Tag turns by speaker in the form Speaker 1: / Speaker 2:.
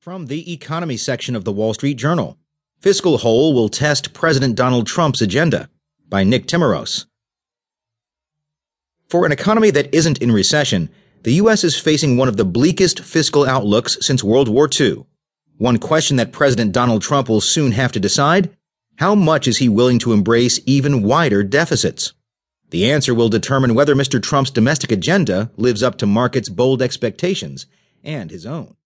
Speaker 1: From the economy section of the Wall Street Journal Fiscal Hole Will Test President Donald Trump's Agenda by Nick Timiraos. For an economy that isn't in recession, the U.S. is facing one of the bleakest fiscal outlooks since World War II. One question that President Donald Trump will soon have to decide how much is he willing to embrace even wider deficits? The answer will determine whether Mr. Trump's domestic agenda lives up to markets' bold expectations and his own.